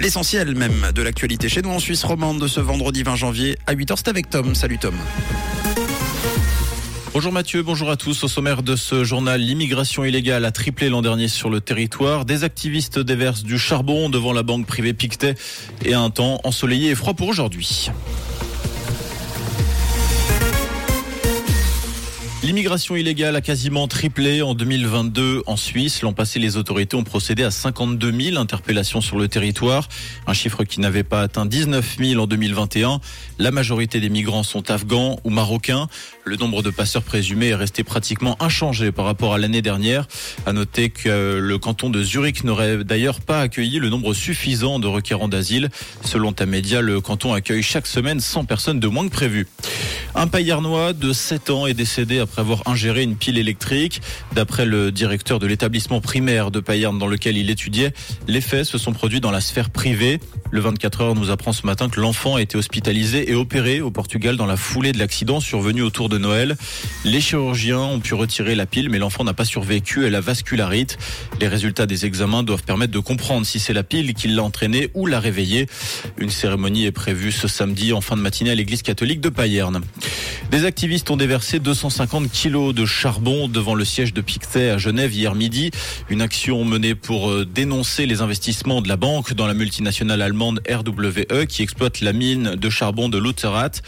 l'essentiel même de l'actualité chez nous en Suisse romande de ce vendredi 20 janvier à 8h. C'est avec Tom. Salut Tom. Bonjour Mathieu, bonjour à tous. Au sommaire de ce journal, l'immigration illégale a triplé l'an dernier sur le territoire. Des activistes déversent du charbon devant la banque privée Pictet et un temps ensoleillé et froid pour aujourd'hui. L'immigration illégale a quasiment triplé en 2022 en Suisse. L'an passé, les autorités ont procédé à 52 000 interpellations sur le territoire, un chiffre qui n'avait pas atteint 19 000 en 2021. La majorité des migrants sont afghans ou marocains. Le nombre de passeurs présumés est resté pratiquement inchangé par rapport à l'année dernière. À noter que le canton de Zurich n'aurait d'ailleurs pas accueilli le nombre suffisant de requérants d'asile. Selon Tamedia, le canton accueille chaque semaine 100 personnes de moins que prévu. Un paillarnois de 7 ans est décédé après avoir ingéré une pile électrique. D'après le directeur de l'établissement primaire de Payerne dans lequel il étudiait, les faits se sont produits dans la sphère privée. Le 24 heures nous apprend ce matin que l'enfant a été hospitalisé et opéré au Portugal dans la foulée de l'accident survenu autour de Noël. Les chirurgiens ont pu retirer la pile, mais l'enfant n'a pas survécu à la vascularite. Les résultats des examens doivent permettre de comprendre si c'est la pile qui l'a entraîné ou l'a réveillé. Une cérémonie est prévue ce samedi en fin de matinée à l'église catholique de Payerne. Des activistes ont déversé 250 kilos de charbon devant le siège de Pictet à Genève hier midi. Une action menée pour euh, dénoncer les investissements de la banque dans la multinationale allemande RWE qui exploite la mine de charbon de Lutzerat.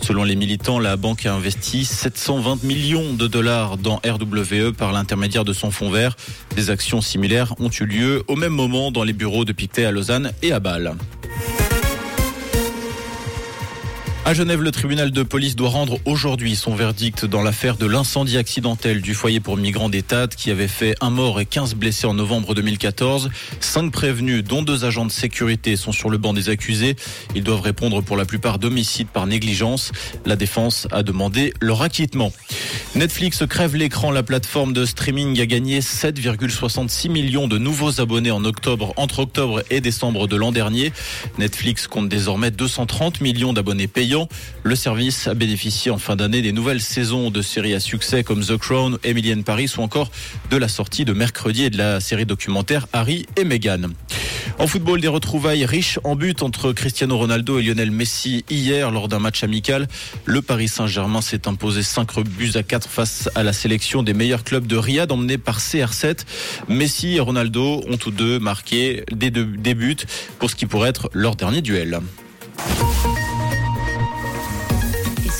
Selon les militants, la banque a investi 720 millions de dollars dans RWE par l'intermédiaire de son fonds vert. Des actions similaires ont eu lieu au même moment dans les bureaux de Pictet à Lausanne et à Bâle. À Genève, le tribunal de police doit rendre aujourd'hui son verdict dans l'affaire de l'incendie accidentel du foyer pour migrants d'État qui avait fait un mort et 15 blessés en novembre 2014. Cinq prévenus, dont deux agents de sécurité, sont sur le banc des accusés. Ils doivent répondre pour la plupart d'homicides par négligence. La défense a demandé leur acquittement. Netflix crève l'écran. La plateforme de streaming a gagné 7,66 millions de nouveaux abonnés en octobre, entre octobre et décembre de l'an dernier. Netflix compte désormais 230 millions d'abonnés payants le service a bénéficié en fin d'année des nouvelles saisons de séries à succès comme The Crown, Emily Paris ou encore de la sortie de mercredi et de la série documentaire Harry et Meghan. En football, des retrouvailles riches en but entre Cristiano Ronaldo et Lionel Messi hier lors d'un match amical. Le Paris Saint-Germain s'est imposé 5 buts à 4 face à la sélection des meilleurs clubs de Riyad emmenés par CR7. Messi et Ronaldo ont tous deux marqué des buts pour ce qui pourrait être leur dernier duel.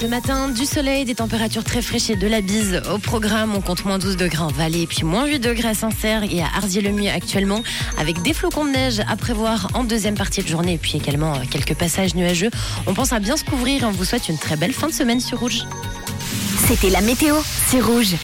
Ce matin, du soleil, des températures très fraîches et de la bise. Au programme, on compte moins 12 degrés en Vallée, puis moins 8 degrés à Saint-Cerre et à Arzier-le-Mieux actuellement, avec des flocons de neige à prévoir en deuxième partie de journée, et puis également euh, quelques passages nuageux. On pense à bien se couvrir et on vous souhaite une très belle fin de semaine sur Rouge. C'était la météo, c'est Rouge.